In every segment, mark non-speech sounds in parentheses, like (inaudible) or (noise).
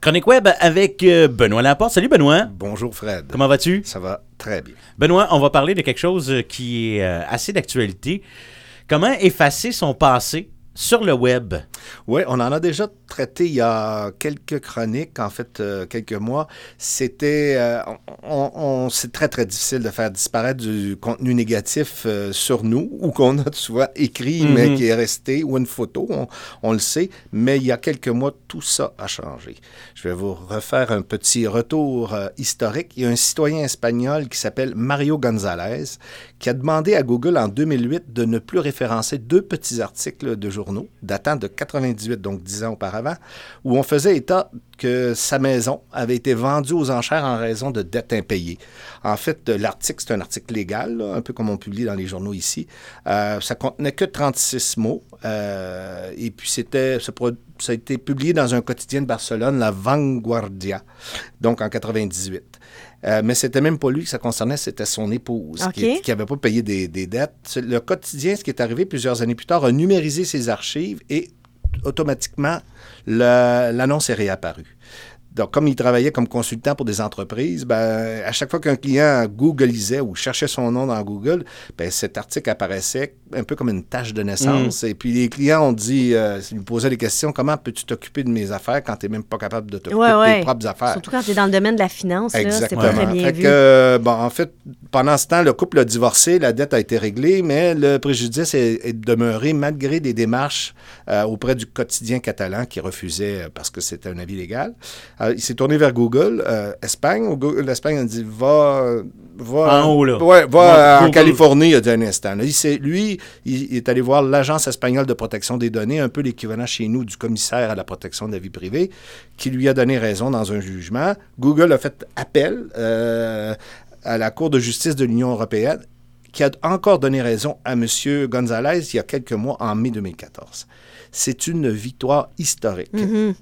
Chronique Web avec euh, Benoît Laporte. Salut Benoît. Bonjour Fred. Comment vas-tu? Ça va très bien. Benoît, on va parler de quelque chose euh, qui est euh, assez d'actualité. Comment effacer son passé sur le web? Oui, on en a déjà traité il y a quelques chroniques, en fait, euh, quelques mois. C'était. euh, on, on- c'est très, très difficile de faire disparaître du contenu négatif euh, sur nous ou qu'on a souvent écrit, Mhm. mais qui est resté, ou une photo, on, on le sait. Mais il y a quelques mois, tout ça a changé. Je vais vous refaire un petit retour historique. Il y a un citoyen espagnol qui s'appelle Mario González qui a demandé à Google en 2008 de ne plus référencer deux petits articles de datant de 98, donc 10 ans auparavant, où on faisait état que sa maison avait été vendue aux enchères en raison de dettes impayées. En fait, l'article, c'est un article légal, là, un peu comme on publie dans les journaux ici. Euh, ça contenait que 36 mots. euh, et puis, c'était, ça, a été publié dans un quotidien de Barcelone, La Vanguardia, donc en 98. Euh, mais c'était même pas lui que ça concernait, c'était son épouse qui n'avait pas payé des, des dettes. Le quotidien, ce qui est arrivé plusieurs années plus tard, a numérisé ses archives et automatiquement, l'annonce est réapparue. Donc, comme il travaillait comme consultant pour des entreprises, ben, à chaque fois qu'un client googlisait ou cherchait son nom dans Google, ben, cet article apparaissait un peu comme une tâche de naissance. Et puis, les clients ont dit, euh, ils lui posaient des questions, comment peux-tu t'occuper de mes affaires quand tu n'es même pas capable de t'occuper Ouais, de ouais. tes propres affaires? Surtout quand tu es dans le domaine de la finance, c'est Exactement. pas très bien Fait vu. que, euh, bon, en fait, pendant ce temps, le couple a divorcé, la dette a été réglée, mais le préjudice est, est demeuré malgré des démarches euh, auprès du quotidien catalan qui refusait euh, parce que c'était un avis légal. Alors, il s'est tourné vers Google, euh, Espagne. D'Espagne a dit va, va En haut, là. Ouais, va Va- en Google. Californie, il a dit un instant. Là, il s'est- lui, il, il est allé voir l'Agence espagnole de protection des données, un peu l'équivalent chez nous du commissaire à la protection de la vie privée, qui lui a donné raison dans un jugement. Google a fait appel euh, à la Cour de justice de l'Union européenne, qui a encore donné raison à M. González il y a quelques mois, en mai 2014. C'est une victoire historique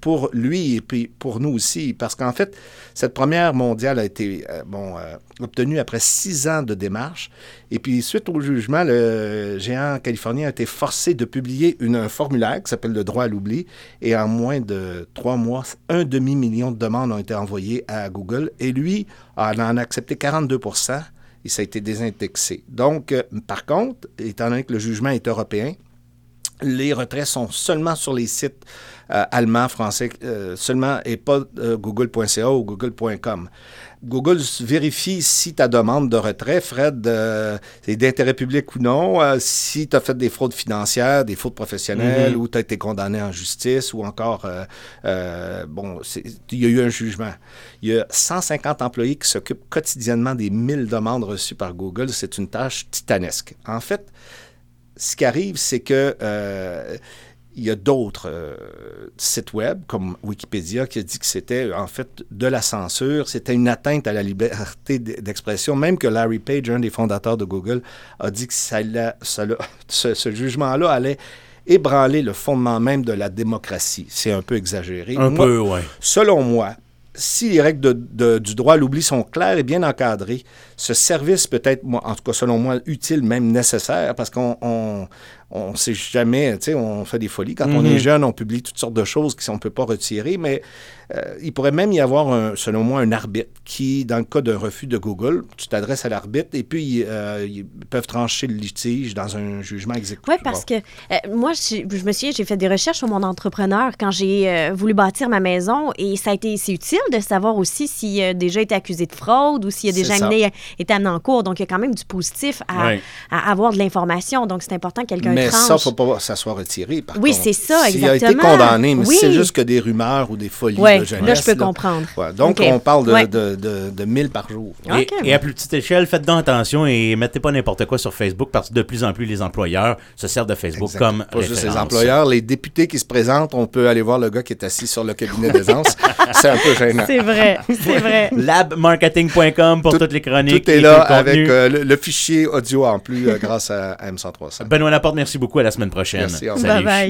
pour lui et puis pour nous aussi, parce qu'en fait, cette première mondiale a été euh, bon, euh, obtenue après six ans de démarches. Et puis, suite au jugement, le géant californien a été forcé de publier une, un formulaire qui s'appelle le droit à l'oubli. Et en moins de trois mois, un demi-million de demandes ont été envoyées à Google. Et lui en a accepté 42 et ça a été désindexé. Donc, euh, par contre, étant donné que le jugement est européen, les retraits sont seulement sur les sites euh, allemands, français, euh, seulement et pas euh, google.ca ou google.com. Google vérifie si ta demande de retrait, Fred, est d'intérêt public ou non, si tu as fait des fraudes financières, des fraudes professionnelles, ou tu as été condamné en justice, ou encore, bon, il y a eu un jugement. Il y a 150 employés qui s'occupent quotidiennement des 1000 demandes reçues par Google. C'est une tâche titanesque. En fait, ce qui arrive, c'est que euh, il y a d'autres euh, sites web, comme Wikipédia, qui a dit que c'était en fait de la censure, c'était une atteinte à la liberté d'expression, même que Larry Page, un des fondateurs de Google, a dit que ça (laughs) ce, ce jugement-là allait ébranler le fondement même de la démocratie. C'est un peu exagéré. Un Moi, peu, ouais. Selon moi, si les règles du droit à l'oubli sont claires et bien encadrées, ce service peut être, en tout cas selon moi, utile, même nécessaire, parce qu'on on, on sait jamais, tu sais, on fait des folies. Quand on Mhm. est jeune, on publie toutes sortes de choses qu'on ne peut pas retirer, mais euh, il pourrait même y avoir, un, selon moi, un arbitre qui, dans le cas d'un refus de Google, tu t'adresses à l'arbitre et puis euh, ils peuvent trancher le litige dans un jugement exécutif. Oui, parce que euh, moi, je, je me souviens, j'ai fait des recherches sur mon entrepreneur quand j'ai euh, voulu bâtir ma maison et ça a été c'est utile de savoir aussi s'il a déjà été accusé de fraude ou s'il a déjà amené, été amené en cours. Donc, il y a quand même du positif à, à avoir de l'information. Donc, c'est important que quelqu'un Mais tranche. ça, il ne faut pas que ça soit retiré. Par Oui, c'est ça, S'il a été exactement. condamné, mais Oui. c'est juste que des rumeurs ou des folies Ouais, de jeunesse. là, je peux comprendre. Ouais, donc, on parle de, Ouais. de, de, de 1000 par jour. Et, à plus petite échelle, faites donc attention et mettez pas n'importe quoi sur Facebook parce que de plus en plus les employeurs se servent de Facebook Exact. comme Pas juste les référence. employeurs, les députés qui se présentent, on peut aller voir le gars qui est assis sur le cabinet d'aisance. (laughs) c'est un peu gênant. C'est vrai, c'est vrai. labmarketing.com pour Tout- toutes les chroniques. Tout est et là avec euh, le, le fichier audio en plus euh, grâce à, à M103. Benoît Laporte, merci beaucoup. À la semaine prochaine. Merci. Salut. Bye bye.